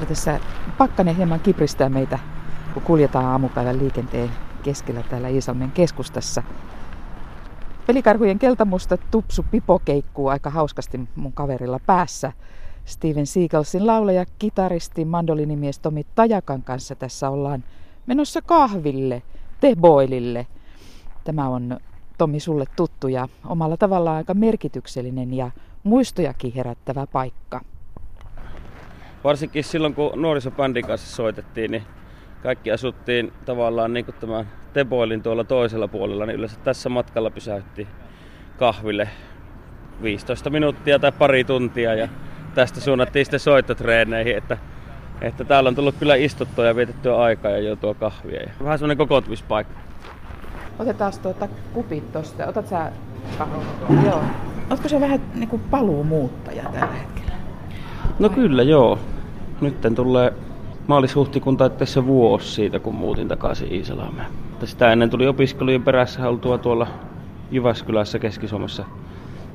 Ja tässä pakkanen hieman kipristää meitä, kun kuljetaan aamupäivän liikenteen keskellä täällä Iisalmen keskustassa. Pelikarhujen keltamusta tupsu pipo keikkuu aika hauskasti mun kaverilla päässä. Steven Seagalsin laulaja, kitaristi, mandolinimies Tomi Tajakan kanssa tässä ollaan menossa kahville, teboilille. Tämä on Tomi sulle tuttu ja omalla tavallaan aika merkityksellinen ja muistojakin herättävä paikka. Varsinkin silloin kun nuorisopandin kanssa soitettiin, niin kaikki asuttiin tavallaan niin kuin tämän Teboilin tuolla toisella puolella, niin yleensä tässä matkalla pysähti kahville 15 minuuttia tai pari tuntia ja tästä suunnattiin sitten soittotreeneihin, että, että täällä on tullut kyllä istuttua ja vietettyä aikaa ja joutua kahvia. Ja vähän semmoinen kokoontumispaikka. Otetaan tuota kupit tosta. Otat sä kahvia? Joo. Oletko se vähän niin kuin paluumuuttaja tällä hetkellä? No kyllä joo. Nyt tulee maalis-huhtikuun taitteessa vuosi siitä, kun muutin takaisin Iisalmeen. Sitä ennen tuli opiskelujen perässä oltua tuolla Jyväskylässä Keski-Suomessa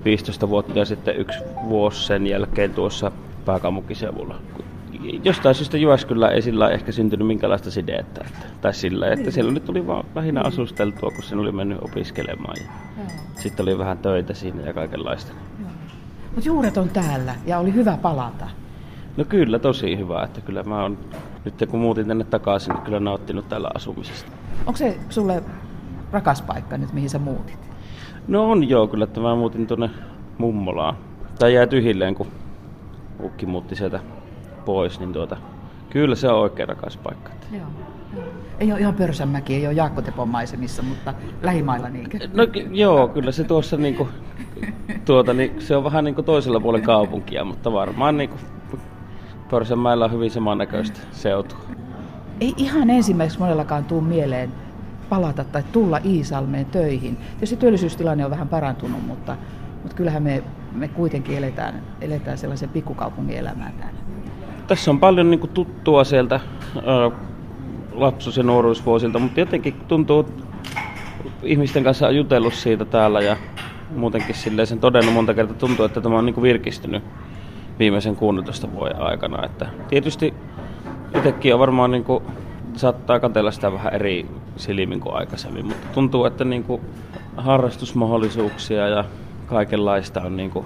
15 vuotta ja sitten yksi vuosi sen jälkeen tuossa pääkaupunkiseudulla. Jostain syystä Jyväskylä ei sillä ehkä syntynyt minkälaista sidettä. Että, tai sillä, että siellä nyt tuli vaan lähinnä asusteltua, kun sen oli mennyt opiskelemaan. Ja sitten oli vähän töitä siinä ja kaikenlaista. Mutta juuret on täällä ja oli hyvä palata. No kyllä, tosi hyvä. Että kyllä mä oon, nyt kun muutin tänne takaisin, niin kyllä nauttinut täällä asumisesta. Onko se sulle rakas paikka nyt, mihin sä muutit? No on joo, kyllä että mä muutin tuonne mummolaan. Tai jäi tyhjilleen, kun ukki muutti sieltä pois, niin tuota, kyllä se on oikein rakas paikka. Joo. Ei ole ihan Pörsänmäki, ei ole Jaakko Tepon maisemissa, mutta lähimailla niinkö? No joo, kyllä se tuossa niinku, tuota, niin, se on vähän niinku toisella puolella kaupunkia, mutta varmaan niinku Pörsänmäellä on hyvin samannäköistä seutua. Ei ihan ensimmäiseksi monellakaan tuu mieleen palata tai tulla Iisalmeen töihin. Tietysti työllisyystilanne on vähän parantunut, mutta, mutta kyllähän me, me kuitenkin eletään, eletään sellaisen pikkukaupungin elämää täällä. Tässä on paljon niin tuttua sieltä äh, lapsuus- ja nuoruusvuosilta, mutta jotenkin tuntuu, ihmisten kanssa on jutellut siitä täällä ja muutenkin silleen sen todennut monta kertaa tuntuu, että tämä on niin virkistynyt viimeisen 16 vuoden aikana. Että tietysti itsekin on varmaan niin kuin, saattaa katsella sitä vähän eri silmin kuin aikaisemmin, mutta tuntuu, että niin kuin harrastusmahdollisuuksia ja kaikenlaista on niin kuin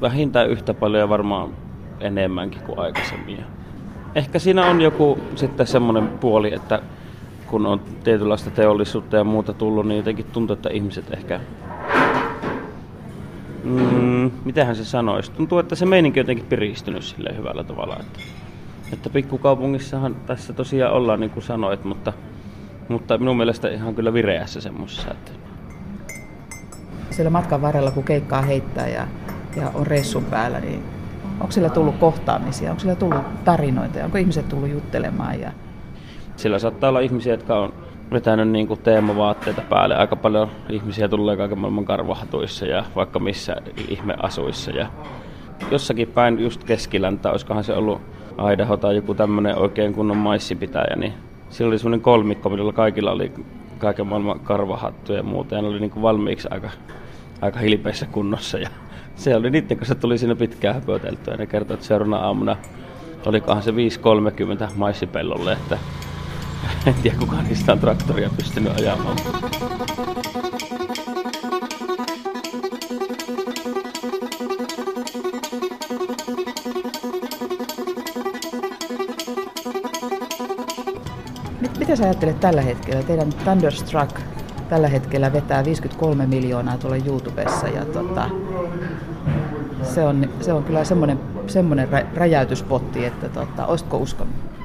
vähintään yhtä paljon ja varmaan enemmänkin kuin aikaisemmin. Ehkä siinä on joku sitten semmoinen puoli, että kun on tietynlaista teollisuutta ja muuta tullut, niin jotenkin tuntuu, että ihmiset ehkä... Mm, mitähän se sanoisi? Tuntuu, että se meininki on jotenkin piristynyt sille hyvällä tavalla. Että, että pikkukaupungissahan tässä tosiaan ollaan, niin kuin sanoit, mutta, mutta minun mielestä ihan kyllä vireässä semmoisessa. Että... Siellä matkan varrella, kun keikkaa heittää ja, ja on reissun päällä, niin Onko sillä tullut kohtaamisia, onko sillä tullut tarinoita, onko ihmiset tullut juttelemaan? Ja... Sillä saattaa olla ihmisiä, jotka on vetänyt niin kuin teemavaatteita päälle. Aika paljon ihmisiä tulee kaiken maailman karvahatuissa ja vaikka missä ihmeasuissa. Ja jossakin päin just keskiläntä, olisikohan se ollut Idaho tai joku tämmöinen oikein kunnon maissipitäjä, niin siellä oli semmoinen kolmikko, millä kaikilla oli kaiken maailman karvahattuja ja muuta. Ja ne oli niin kuin valmiiksi aika, aika hilpeissä kunnossa. Ja se oli niiden kanssa tuli siinä pitkään höpöteltyä. Ja ne kertoi, että seuraavana aamuna olikohan se 5.30 maissipellolle, että en tiedä kuka niistä on traktoria pystynyt ajamaan. Mitä sä ajattelet tällä hetkellä? Teidän Thunderstruck tällä hetkellä vetää 53 miljoonaa tuolla YouTubessa ja tota, se, on, se on kyllä semmoinen, semmoinen räjäytyspotti, että tota, olisitko uskonut?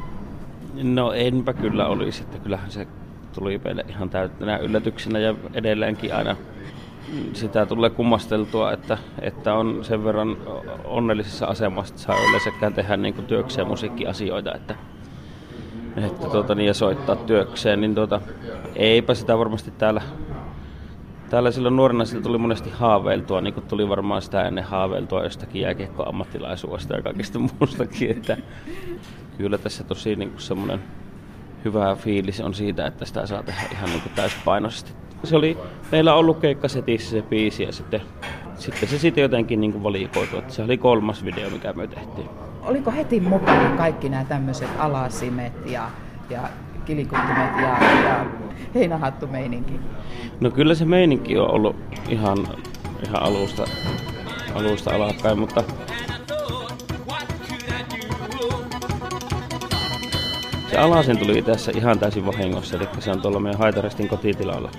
No enpä kyllä olisi, että kyllähän se tuli meille ihan täyttänä yllätyksenä ja edelleenkin aina sitä tulee kummasteltua, että, että on sen verran onnellisessa asemassa, että saa yleensäkään tehdä niin kuin työkseen musiikkiasioita, että, että tuota, niin, ja soittaa työkseen, niin tuota, eipä sitä varmasti täällä, täällä silloin nuorena sitä tuli monesti haaveiltua, niin kuin tuli varmaan sitä ennen haaveiltua jostakin jääkiekkoammattilaisuudesta ja kaikista muustakin, että kyllä tässä tosi niin kuin semmoinen hyvä fiilis on siitä, että sitä saa tehdä ihan niin kuin täyspainoisesti. Se oli meillä ollut keikkasetissä se biisi ja sitten, sitten se sitten jotenkin niin kuin valikoitu, että se oli kolmas video, mikä me tehtiin. oliko heti mukana kaikki nämä tämmöiset alasimet ja, ja kilikuttimet ja, ja heinähattumeininki? No kyllä se meininki on ollut ihan, ihan alusta, alusta alkaen, mutta se alasen tuli tässä ihan täysin vahingossa, eli se on tuolla meidän Haitarestin kotitilalla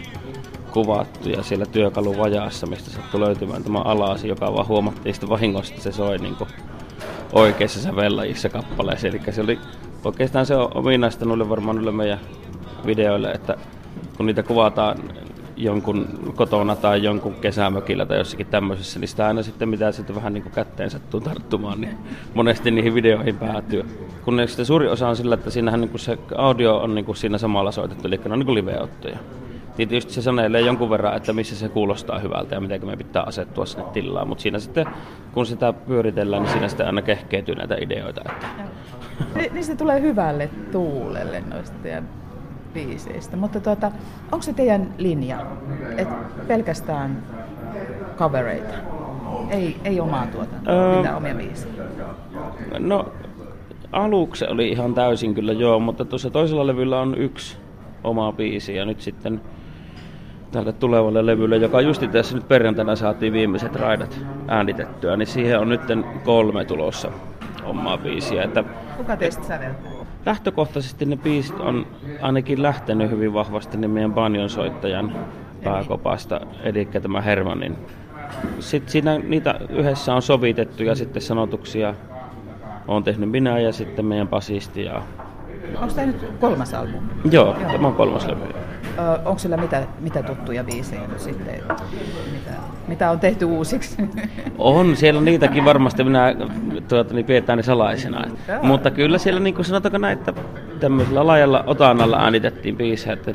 kuvattu ja siellä työkaluvajaassa, mistä sattui löytymään tämä alasi, joka vaan huomattiin sitten vahingossa, että se soi niin kuin oikeissa sävellajissa kappaleissa. Eli se oli, oikeastaan se on ominaista varmaan noille meidän videoille, että kun niitä kuvataan jonkun kotona tai jonkun kesämökillä tai jossakin tämmöisessä, niin sitä aina sitten mitä sitten vähän niin kuin kätteen sattuu tarttumaan, niin monesti niihin videoihin päätyy. Kun sitten suuri osa on sillä, että siinähän niin kuin se audio on niin kuin siinä samalla soitettu, eli ne on niin kuin live-ottoja. Tietysti se sanelee jonkun verran, että missä se kuulostaa hyvältä ja miten me pitää asettua sinne tilaan, mutta siinä sitten, kun sitä pyöritellään, niin siinä sitten aina kehkeytyy näitä ideoita. Että... Niin se tulee hyvälle tuulelle noista teidän biiseistä. Mutta tuota, onko se teidän linja, että pelkästään covereita? Ei, ei omaa tuotantoa, öö, mitään omia biisejä? No, aluksi oli ihan täysin kyllä joo, mutta tuossa toisella levyllä on yksi oma biisi ja nyt sitten tälle tulevalle levylle, joka justi tässä nyt perjantaina saatiin viimeiset raidat äänitettyä, niin siihen on nyt kolme tulossa omaa biisiä. Että, Kuka teistä säveltää? Lähtökohtaisesti ne biisit on ainakin lähtenyt hyvin vahvasti niin meidän banjon soittajan pääkopasta, eli tämä Hermanin. Sitten siinä, niitä yhdessä on sovitettu ja sitten sanotuksia on tehnyt minä ja sitten meidän basisti ja Onko tämä nyt kolmas albumi? Joo, Joo. tämä on kolmas levy. Onko sillä mitä, mitä tuttuja biisejä nyt sitten? Mitä, mitä on tehty uusiksi? On, siellä on niitäkin varmasti, minä tuota, niin pidetään ne salaisena. Joo. Mutta kyllä siellä, niin kuin sanotaanko näin, että tämmöisellä laajalla otannalla äänitettiin biisejä. Että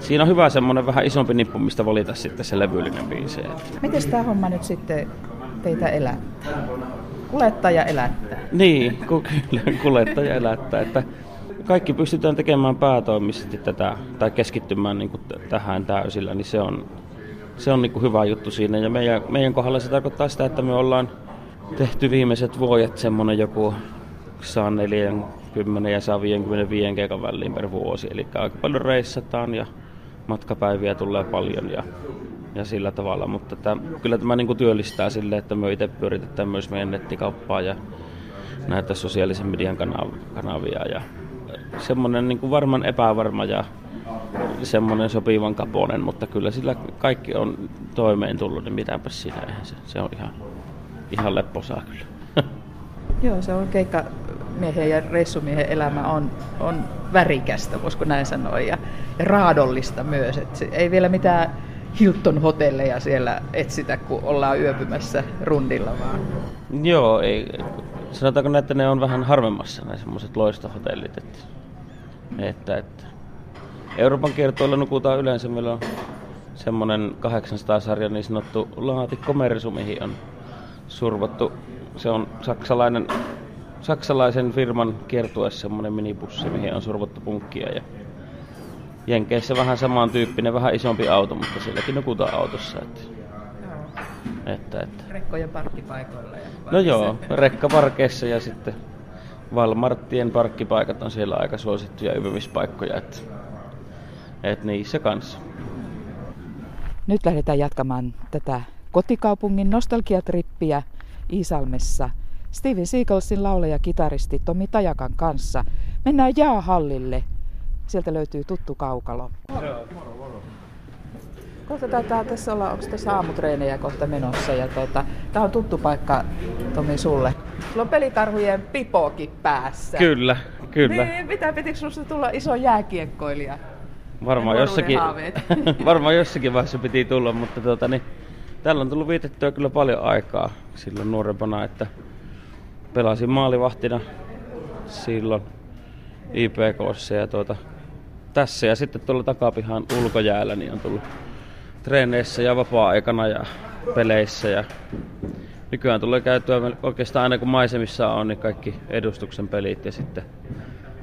siinä on hyvä semmoinen vähän isompi nippu, mistä valita sitten se levyllinen biisi. Miten tämä homma nyt sitten teitä elättää? Kulettaja elättää. Niin, kyllä, kulettaja elättää. Että kaikki pystytään tekemään päätoimisesti tätä tai keskittymään niin kuin tähän täysillä, niin se on, se on niin hyvä juttu siinä. Ja meidän, meidän kohdalla se tarkoittaa sitä, että me ollaan tehty viimeiset vuodet semmoinen joku 140 ja 155 keikan väliin per vuosi. Eli aika paljon reissataan ja matkapäiviä tulee paljon ja, ja sillä tavalla. Mutta tämä, kyllä tämä niin työllistää sille, että me itse pyöritetään myös meidän nettikauppaa ja näitä sosiaalisen median kanavia ja semmoinen niin kuin varman epävarma ja semmoinen sopivan kaponen, mutta kyllä sillä kaikki on toimeen tullut, niin mitäpä siinä eihän se, se on ihan, ihan lepposaa kyllä. Joo, se on keikka miehen ja reissumiehen elämä on, on värikästä, voisiko näin sanoa, ja, ja raadollista myös. Et se, ei vielä mitään Hilton-hotelleja siellä etsitä, kun ollaan yöpymässä rundilla vaan. Joo, ei, sanotaanko että ne on vähän harvemmassa nämä semmoiset loistohotellit. Että että, että Euroopan kiertoilla nukutaan yleensä. Meillä on semmoinen 800-sarja niin sanottu laatikkomersu, mihin on survottu. Se on saksalainen, saksalaisen firman kiertue semmoinen minibussi, mihin on survottu punkkia. Ja Jenkeissä vähän samantyyppinen, vähän isompi auto, mutta sielläkin nukutaan autossa. Että, että, että. Rekkojen parkkipaikoilla. Ja no joo, rekkaparkeissa ja sitten Valmarttien parkkipaikat on siellä aika suosittuja ypymispaikkoja, että, että niissä kanssa. Nyt lähdetään jatkamaan tätä kotikaupungin nostalgiatrippiä Iisalmessa Steven Seagalsin laulaja kitaristi Tomi Tajakan kanssa. Mennään jäähallille. Sieltä löytyy tuttu kaukalo. Moro, moro, moro. Kohta taitaa tässä olla, onko tässä aamutreenejä kohta menossa. Ja tuota, tämä on tuttu paikka, Tomi, sulle. Sulla on pelitarhujen pipokin päässä. Kyllä, kyllä. Niin, mitä pitikö sinusta tulla iso jääkiekkoilija? Varmaan jossakin, varmaan jossakin vaiheessa piti tulla, mutta tuota, niin, täällä on tullut vietettyä kyllä paljon aikaa silloin nuorempana, että pelasin maalivahtina silloin IPKssa ja tuota, tässä ja sitten tuolla takapihan ulkojäällä niin on tullut treeneissä ja vapaa-aikana ja peleissä. Ja nykyään tulee käytyä oikeastaan aina kun maisemissa on, niin kaikki edustuksen pelit ja sitten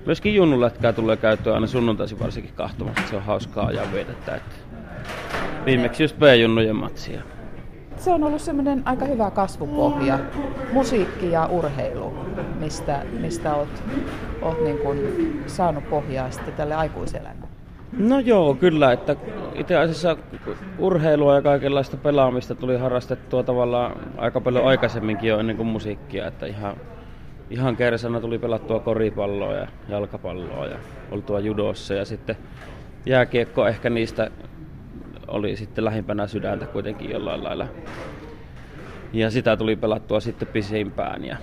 myöskin junnulätkää tulee käytyä aina sunnuntaisin varsinkin kahtomassa. Se on hauskaa ja vietettä. Että viimeksi just B-junnujen matsia. Se on ollut semmoinen aika hyvä kasvupohja, musiikki ja urheilu. mistä, mistä oot, oot niin kuin saanut pohjaa sitten tälle aikuiselämälle? No joo, kyllä. Että itse asiassa urheilua ja kaikenlaista pelaamista tuli harrastettua tavallaan aika paljon aikaisemminkin jo ennen kuin musiikkia. Että ihan, ihan kersana tuli pelattua koripalloa ja jalkapalloa ja oltua judossa ja sitten jääkiekko ehkä niistä oli sitten lähimpänä sydäntä kuitenkin jollain lailla. Ja sitä tuli pelattua sitten pisimpään. Ja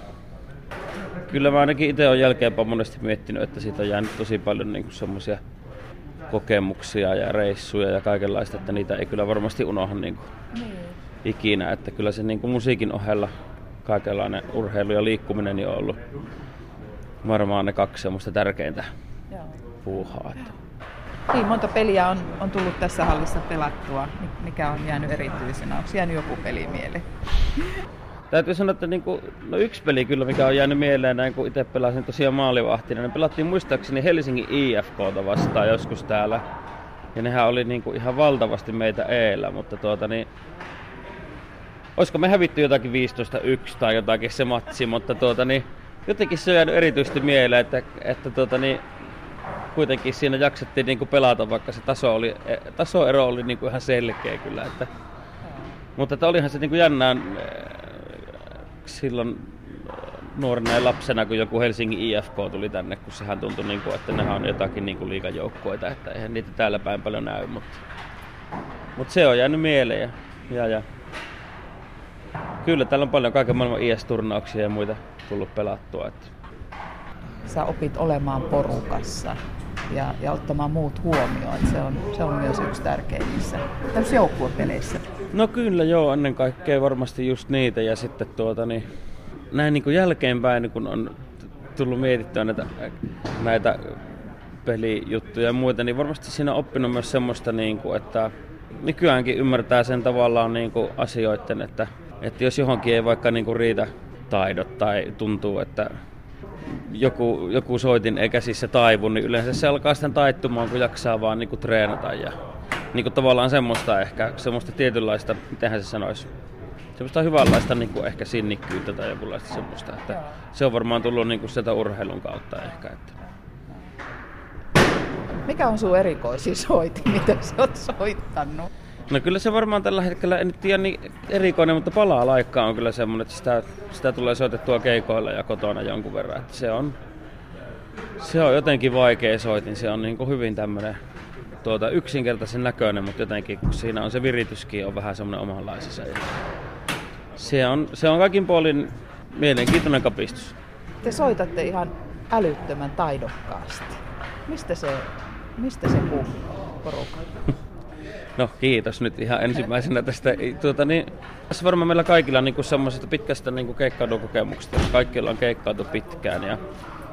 kyllä mä ainakin itse olen jälkeenpäin monesti miettinyt, että siitä on jäänyt tosi paljon niin semmoisia kokemuksia ja reissuja ja kaikenlaista, että niitä ei kyllä varmasti unohda niin kuin niin. ikinä. Että kyllä se niin kuin musiikin ohella kaikenlainen urheilu ja liikkuminen niin on ollut varmaan ne kaksi semmoista tärkeintä Joo. puuhaa. Että. Niin, monta peliä on, on tullut tässä hallissa pelattua. Mikä on jäänyt erityisenä? Onko jäänyt joku peli mieleen? Täytyy sanoa, että niin kuin, no yksi peli kyllä, mikä on jäänyt mieleen, näin kun itse pelasin tosiaan maalivahtina, niin pelattiin muistaakseni Helsingin IFKta vastaan joskus täällä. Ja nehän oli niin kuin ihan valtavasti meitä eellä, mutta tuota niin, olisiko me hävitty jotakin 15-1 tai jotakin se matsi, mutta tuota niin, jotenkin se on jäänyt erityisesti mieleen, että, että tuota niin, kuitenkin siinä jaksettiin niin kuin pelata, vaikka se taso oli, e, tasoero oli niin kuin ihan selkeä kyllä. Että, mutta että olihan se niin kuin jännään silloin nuorena ja lapsena, kun joku Helsingin IFK tuli tänne, kun sehän tuntui, niin kuin, että nehän on jotakin niin kuin liikajoukkueita, että eihän niitä täällä päin paljon näy, mutta, mutta se on jäänyt mieleen. Ja, ja, ja. Kyllä täällä on paljon kaiken maailman IS-turnauksia ja muita tullut pelattua. Että. Sä opit olemaan porukassa ja, ja ottamaan muut huomioon. Se, on, se on myös yksi tärkeimmistä joukkuepeleissä. No kyllä joo, ennen kaikkea varmasti just niitä ja sitten tuota niin, näin niin kuin jälkeenpäin, kun on tullut mietittyä näitä, näitä pelijuttuja ja muita, niin varmasti siinä on oppinut myös semmoista, niin kuin, että nykyäänkin ymmärtää sen tavallaan niin kuin asioiden, että, että jos johonkin ei vaikka niin kuin riitä taidot tai tuntuu, että joku, joku soitin ei käsissä taivu, niin yleensä se alkaa sitten taittumaan, kun jaksaa vaan niin kuin treenata. Ja, niin kuin tavallaan semmoista ehkä, semmoista tietynlaista, mitenhän se sanoisi, semmoista hyvänlaista niin kuin ehkä sinnikkyyttä tai jonkunlaista semmoista. Että se on varmaan tullut niin kuin sieltä urheilun kautta ehkä. Että. Mikä on sun erikoisin soiti, mitä sä oot soittanut? No kyllä se varmaan tällä hetkellä, en tiedä niin erikoinen, mutta palaa laikkaa on kyllä semmoinen, että sitä, sitä tulee soitettua keikoilla ja kotona jonkun verran. Että se, on, se on jotenkin vaikea soitin, se on niin kuin hyvin tämmöinen tuota, yksinkertaisen näköinen, mutta jotenkin kun siinä on se virityskin on vähän semmoinen omanlaisensa. Se on, se on kaikin puolin mielenkiintoinen kapistus. Te soitatte ihan älyttömän taidokkaasti. Mistä se, mistä se puhuu porukka? No kiitos nyt ihan ensimmäisenä tästä. Tuota, niin, tässä varmaan meillä kaikilla on niin semmoisesta pitkästä niin keikkailukokemuksesta, jos kaikilla on keikkailtu pitkään ja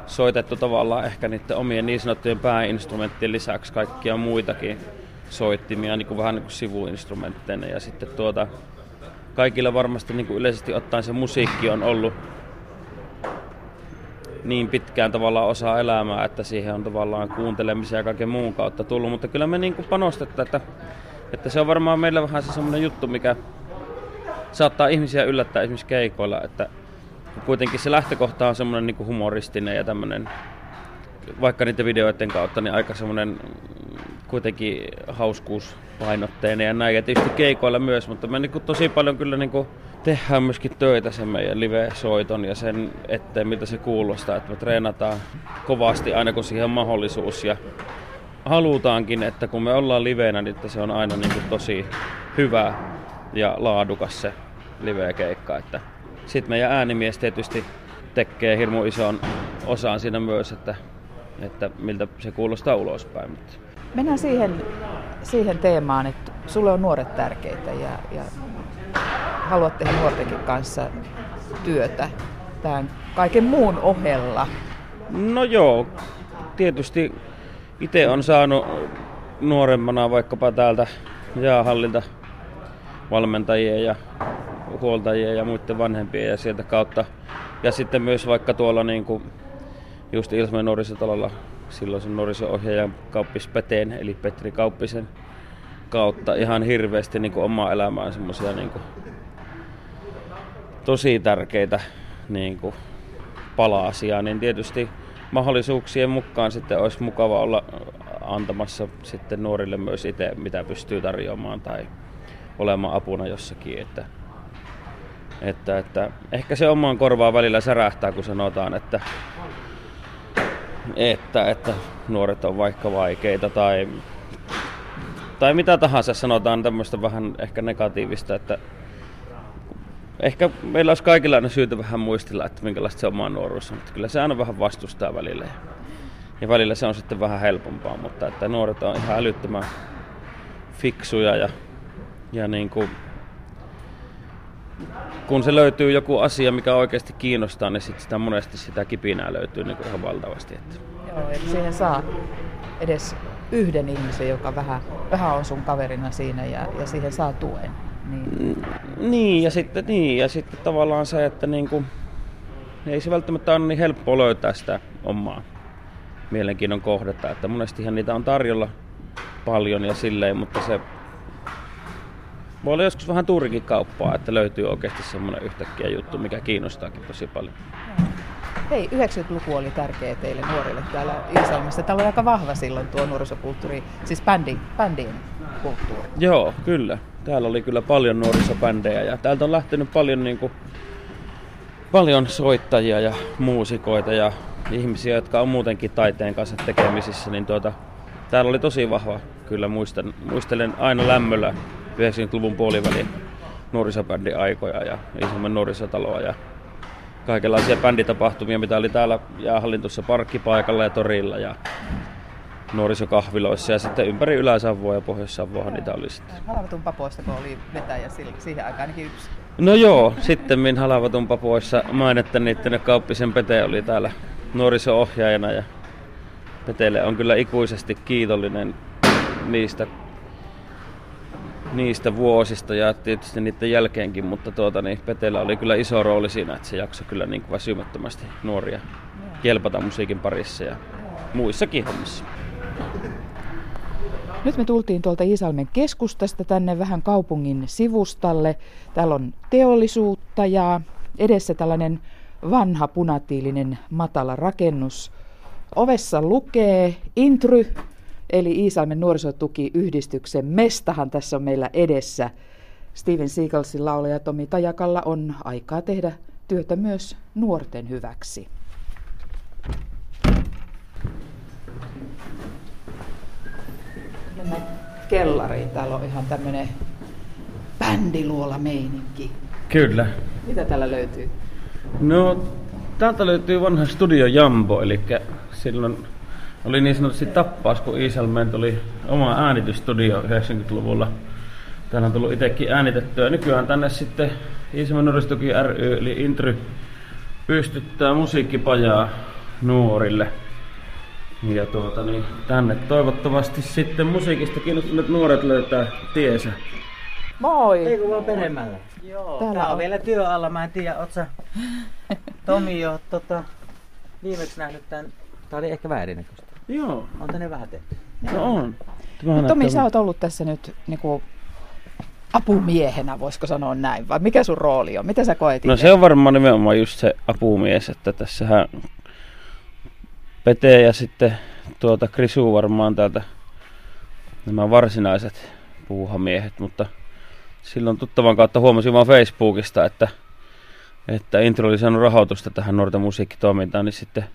soitettu tavallaan ehkä niiden omien niin sanottujen pääinstrumenttien lisäksi kaikkia muitakin soittimia niin kuin vähän niin kuin sivuinstrumentteina. Ja sitten tuota, kaikilla varmasti niin kuin yleisesti ottaen se musiikki on ollut niin pitkään tavallaan osa elämää, että siihen on tavallaan kuuntelemisen ja kaiken muun kautta tullut, mutta kyllä me niin kuin panostetaan, että että se on varmaan meillä vähän se semmoinen juttu, mikä saattaa ihmisiä yllättää esimerkiksi keikoilla, että kuitenkin se lähtökohta on semmoinen niin humoristinen ja tämmöinen, vaikka niiden videoiden kautta, niin aika semmoinen kuitenkin hauskuuspainotteinen ja näin. Ja tietysti keikoilla myös, mutta me niin tosi paljon kyllä niin kuin tehdään myöskin töitä sen meidän live-soiton ja sen eteen, mitä se kuulostaa. Että me treenataan kovasti aina kun siihen on mahdollisuus ja halutaankin, että kun me ollaan liveenä, niin että se on aina niin kuin tosi hyvä ja laadukas se live-keikka. Että sitten meidän äänimies tietysti tekee hirmu ison osaan siinä myös, että, että miltä se kuulostaa ulospäin. Mennään siihen, siihen teemaan, että sulle on nuoret tärkeitä ja, ja haluat tehdä nuortenkin kanssa työtä tämän kaiken muun ohella. No joo, tietysti itse on saanut nuoremmana vaikkapa täältä jäähallilta valmentajia ja huoltajia ja muiden vanhempia ja sieltä kautta. Ja sitten myös vaikka tuolla niin kuin just Ilsmeen nuorisotalolla silloisen nuoriso-ohjaajan Kauppis Peteen, eli Petri Kauppisen kautta ihan hirveästi niin kuin omaa elämään semmoisia niin tosi tärkeitä niin kuin palasia, niin tietysti mahdollisuuksien mukaan sitten olisi mukava olla antamassa sitten nuorille myös itse, mitä pystyy tarjoamaan tai olemaan apuna jossakin. Että, että, että ehkä se omaan korvaan välillä särähtää, kun sanotaan, että, että, että nuoret on vaikka vaikeita tai, tai mitä tahansa sanotaan tämmöistä vähän ehkä negatiivista, että ehkä meillä olisi kaikilla aina syytä vähän muistella, että minkälaista se oma nuoruus on, mutta kyllä se aina vähän vastustaa välillä. Ja välillä se on sitten vähän helpompaa, mutta että nuoret on ihan älyttömän fiksuja ja, ja niin kuin, kun se löytyy joku asia, mikä oikeasti kiinnostaa, niin sit sitä monesti sitä kipinää löytyy niin kuin ihan valtavasti. Että. Joo, että siihen saa edes yhden ihmisen, joka vähän, vähän on sun kaverina siinä ja, ja siihen saa tuen. Niin. niin, ja sitten, niin, ja sitten tavallaan se, että niin kuin, ei se välttämättä ole niin helppo löytää sitä omaa mielenkiinnon kohdetta. Että monestihan niitä on tarjolla paljon ja silleen, mutta se voi olla joskus vähän tuurikin kauppaa, että löytyy oikeasti semmoinen yhtäkkiä juttu, mikä kiinnostaakin tosi paljon. Hei, 90-luku oli tärkeä teille nuorille täällä Iisalmessa. Täällä oli aika vahva silloin tuo nuorisokulttuuri, siis bändi, bändin kulttuuri. Joo, kyllä. Täällä oli kyllä paljon nuorisobändejä ja täältä on lähtenyt paljon, niin kuin, paljon soittajia ja muusikoita ja ihmisiä, jotka on muutenkin taiteen kanssa tekemisissä, niin tuota, täällä oli tosi vahva, kyllä muistan, muistelen aina lämmöllä 90-luvun puolivälin nuorisobändin aikoja ja Iisalmen nuorisotaloa ja kaikenlaisia bänditapahtumia, mitä oli täällä jäähallintossa parkkipaikalla ja torilla ja nuorisokahviloissa ja sitten ympäri Ylä-Savoa ja Pohjois-Savoa niitä oli sitten. Halavatun papoista, kun oli vetäjä siihen aikaan ainakin yksi. No joo, sitten min Halavatun papoissa mainetta niiden Kauppisen Pete oli täällä nuoriso-ohjaajana ja Petelle on kyllä ikuisesti kiitollinen niistä, niistä vuosista ja tietysti niiden jälkeenkin, mutta tuota, niin Petellä oli kyllä iso rooli siinä, että se jaksoi kyllä niin väsymättömästi nuoria kelpata musiikin parissa ja muissakin hommissa. Nyt me tultiin tuolta Iisalmen keskustasta tänne vähän kaupungin sivustalle. Täällä on teollisuutta ja edessä tällainen vanha punatiilinen matala rakennus. Ovessa lukee Intry, eli Iisalmen nuorisotukiyhdistyksen mestahan tässä on meillä edessä. Steven Seagalsin laulaja Tomi Tajakalla on aikaa tehdä työtä myös nuorten hyväksi. Mennään kellariin. Täällä on ihan tämmönen bändiluola meininki. Kyllä. Mitä täällä löytyy? No, täältä löytyy vanha Studio Jambo, eli silloin oli niin sanotusti tappaus, kun Iisalmeen tuli oma äänitystudio 90-luvulla. Täällä on tullut itsekin äänitettyä. Nykyään tänne sitten Iisalmen nuoristuki ry, eli Intry, pystyttää musiikkipajaa nuorille. Ja tuota, niin tänne toivottavasti sitten musiikista kiinnostuneet nuoret löytää tiesä. Moi! Ei kun vaan peremmällä. Joo, Täällä tää on, on vielä työ alla. Mä en tiedä, oot sä Tomi jo tota, viimeksi nähnyt tän. Tää oli ehkä väärinnäköistä. Joo. On tänne vähän tehty. No on. Tämä Tomi, sä oot ollut tässä nyt niinku apumiehenä, voisiko sanoa näin, vai mikä sun rooli on? Mitä sä koet No se on varmaan nimenomaan just se apumies, että tässähän Pete ja sitten tuota Krisu varmaan täältä nämä varsinaiset puuhamiehet, mutta silloin tuttavan kautta huomasin vaan Facebookista, että, että Intro oli saanut rahoitusta tähän nuorten musiikkitoimintaan, niin sitten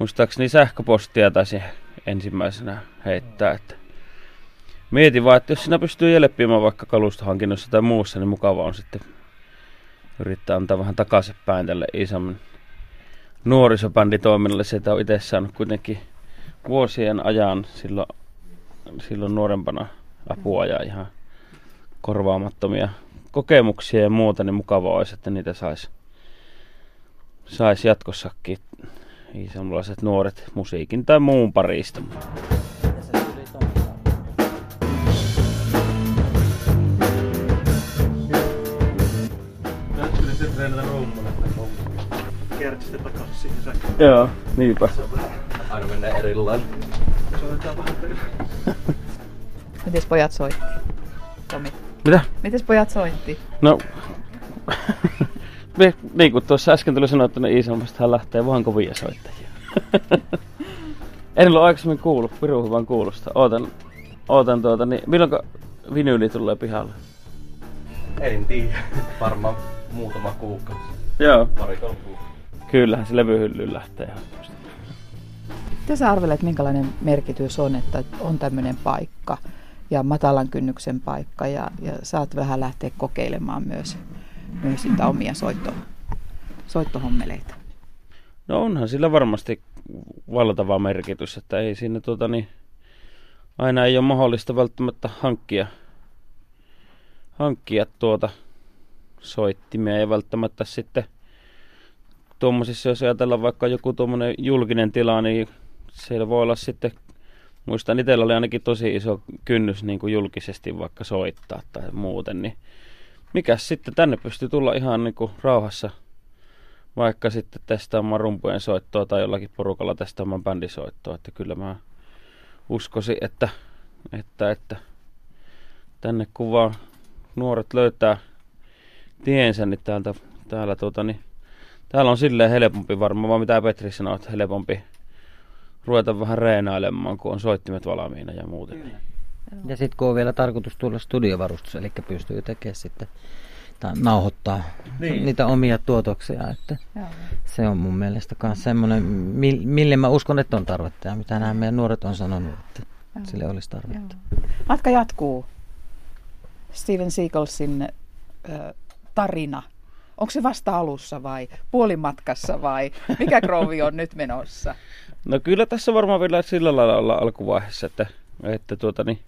muistaakseni sähköpostia taisi ensimmäisenä heittää, että mietin vaan, että jos sinä pystyy jälppiimään vaikka kalustohankinnossa tai muussa, niin mukava on sitten yrittää antaa vähän takaisinpäin tälle isomman nuorisobänditoiminnalle. Sitä on itse saanut kuitenkin vuosien ajan silloin, silloin nuorempana apua ja ihan korvaamattomia kokemuksia ja muuta, niin mukavaa olisi, että niitä saisi sais jatkossakin isommalaiset nuoret musiikin tai muun parista. Kertistä takaisin siihen säkkiin. Joo, niinpä. Aina mennään eri lailla. Soitetaan vähän. Mites pojat soitti? Tomi. Mitä? Mites pojat soitti? No, niin kuin tuossa äsken tuli sanoa, että ne Iisalmestahan lähtee vaan kovia soittajia. en ole aikaisemmin kuullut, pirun hyvän kuulosta. Ootan, ootan tuota, niin milloin vinyyli tulee pihalle? En tiedä. Varmaan muutama kuukausi. Joo. Pari kolme kuukautta. Kyllähän se levyhyllyyn lähtee helposti. Mitä sä arvelet, minkälainen merkitys on, että on tämmöinen paikka ja matalan kynnyksen paikka ja, ja saat vähän lähteä kokeilemaan myös, myös niitä omia soitto, soittohommeleita? No onhan sillä varmasti valtava merkitys, että ei siinä tuota niin, aina ei ole mahdollista välttämättä hankkia, hankkia tuota soittimia ja välttämättä sitten tuommoisissa, jos ajatellaan vaikka joku tuommoinen julkinen tila, niin siellä voi olla sitten, muistan itsellä oli ainakin tosi iso kynnys niin kuin julkisesti vaikka soittaa tai muuten, niin mikä sitten tänne pystyy tulla ihan niin kuin rauhassa vaikka sitten testaamaan rumpujen soittoa tai jollakin porukalla testaamaan bändisoittoa, että kyllä mä uskoisin, että, että, että tänne kun vaan nuoret löytää tiensä, niin täältä, täällä, tuota, niin, täällä on silleen helpompi varmaan, mitä Petri sanoi, että helpompi ruveta vähän reenailemaan, kun on soittimet valmiina ja muuten. Kyllä. Ja sitten kun on vielä tarkoitus tulla studiovarustus, eli pystyy tekemään sitten tai nauhoittaa niin. niitä omia tuotoksia. Että Joo. se on mun mielestä myös semmoinen, mille mä uskon, että on tarvetta ja mitä nämä meidän nuoret on sanonut, että Joo. sille olisi tarvetta. Joo. Matka jatkuu. Steven Seagalsin ö, tarina. Onko se vasta alussa vai puolimatkassa vai mikä krovi on nyt menossa? No kyllä tässä varmaan vielä sillä lailla olla alkuvaiheessa, että, että tuota, niin,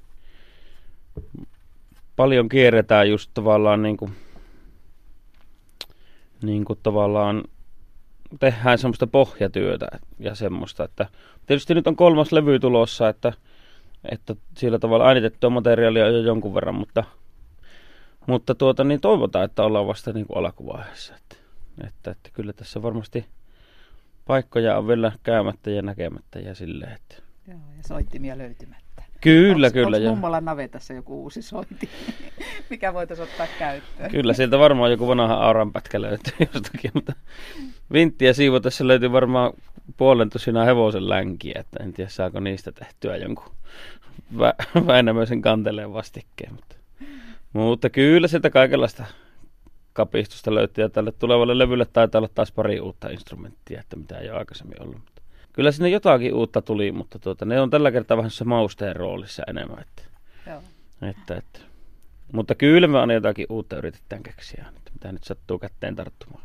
paljon kierretään just tavallaan niin kuin, niin kuin tavallaan tehdään semmoista pohjatyötä ja semmoista, että tietysti nyt on kolmas levy tulossa, että, että sillä tavalla äänitettyä materiaalia jo jonkun verran, mutta, mutta tuota, niin toivotaan, että ollaan vasta niin kuin alkuvaiheessa. Että, että, että kyllä tässä varmasti paikkoja on vielä käymättä ja näkemättä ja silleen, että... Joo, ja soittimia löytymättä. Kyllä, onks, kyllä. Onko mummolan navetassa joku uusi soitin, mikä voitaisiin ottaa käyttöön? Kyllä, sieltä varmaan joku vanha auranpätkä löytyy jostakin, mutta vinttiä siivotessa löytyy varmaan puolen tosina hevosen länkiä, että en tiedä saako niistä tehtyä jonkun Vä- Väinämöisen kanteleen vastikkeen. Mutta, mutta kyllä sieltä kaikenlaista kapistusta löytyy ja tälle tulevalle levylle taitaa olla taas pari uutta instrumenttia, että mitä ei ole aikaisemmin ollut kyllä sinne jotakin uutta tuli, mutta tuota, ne on tällä kertaa vähän se mausteen roolissa enemmän. Että, Joo. Että, että. Mutta kyllä me aina jotakin uutta yritetään keksiä, että mitä nyt sattuu kätteen tarttumaan.